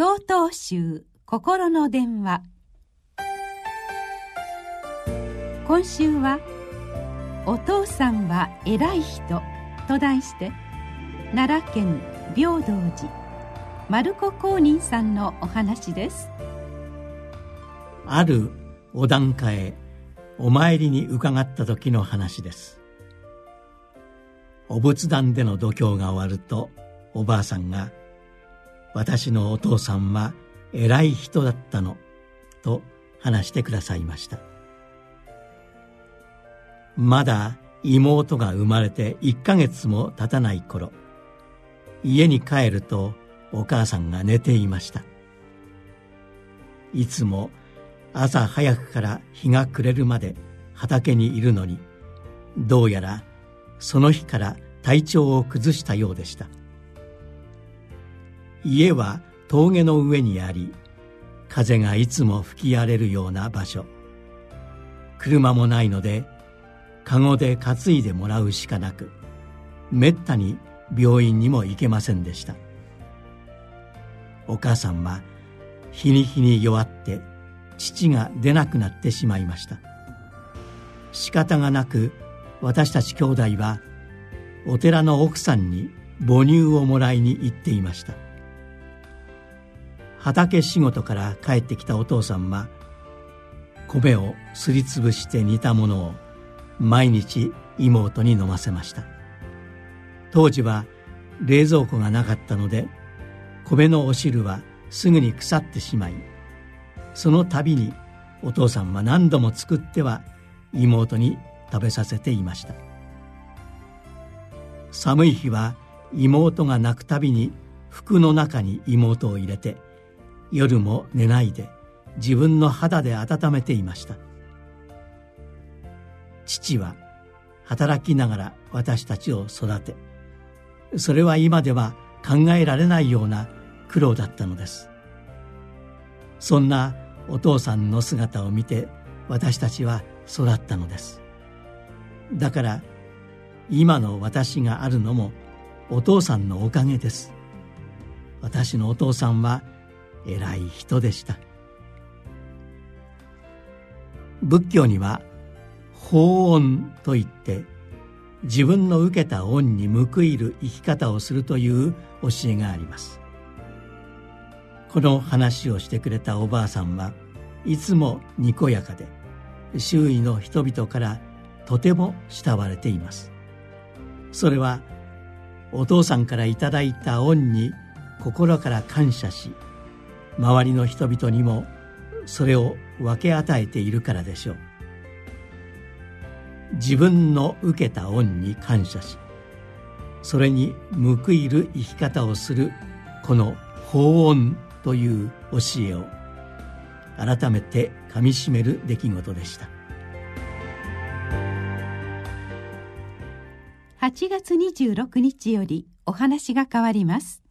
総統集心の電話。今週は「お父さんは偉い人」と題して奈良県平等寺丸子公認さんのお話です。あるお檀家へお参りに伺った時の話です。お仏壇での度胸が終わるとおばあさんが「私のお父さんは偉い人だったの」と話してくださいました。まだ妹が生まれて1ヶ月も経たない頃家に帰るとお母さんが寝ていました。いつも朝早くから日が暮れるまで畑にいるのにどうやらその日から体調を崩したようでした。家は峠の上にあり風がいつも吹き荒れるような場所。車もないので籠で担いでもらうしかなくめったに病院にも行けませんでした。お母さんは日に日に弱って父が出なくなってしまいました。仕方がなく私たち兄弟はお寺の奥さんに母乳をもらいに行っていました。畑仕事から帰ってきたお父さんは米をすりつぶして煮たものを毎日妹に飲ませました。当時は冷蔵庫がなかったので米のお汁はすぐに腐ってしまいその度にお父さんは何度も作っては妹に食べさせていました。寒い日は妹が泣くたびに服の中に妹を入れて夜も寝ないで自分の肌で温めていました。父は働きながら私たちを育てそれは今では考えられないような苦労だったのです。そんなお父さんの姿を見て私たちは育ったのです。だから今の私があるのもお父さんのおかげです。私のお父さんは偉い人でした。仏教には法恩といって自分の受けた恩に報いる生き方をするという教えがあります。この話をしてくれたおばあさんはいつもにこやかで周囲の人々からとても慕われています。それはお父さんからいただいた恩に心から感謝し周りの人々にもそれを分け与えているからでしょう。自分の受けた恩に感謝しそれに報いる生き方をするこの法恩という教えを改めてかみしめる出来事でした。8月26日よりお話が変わります。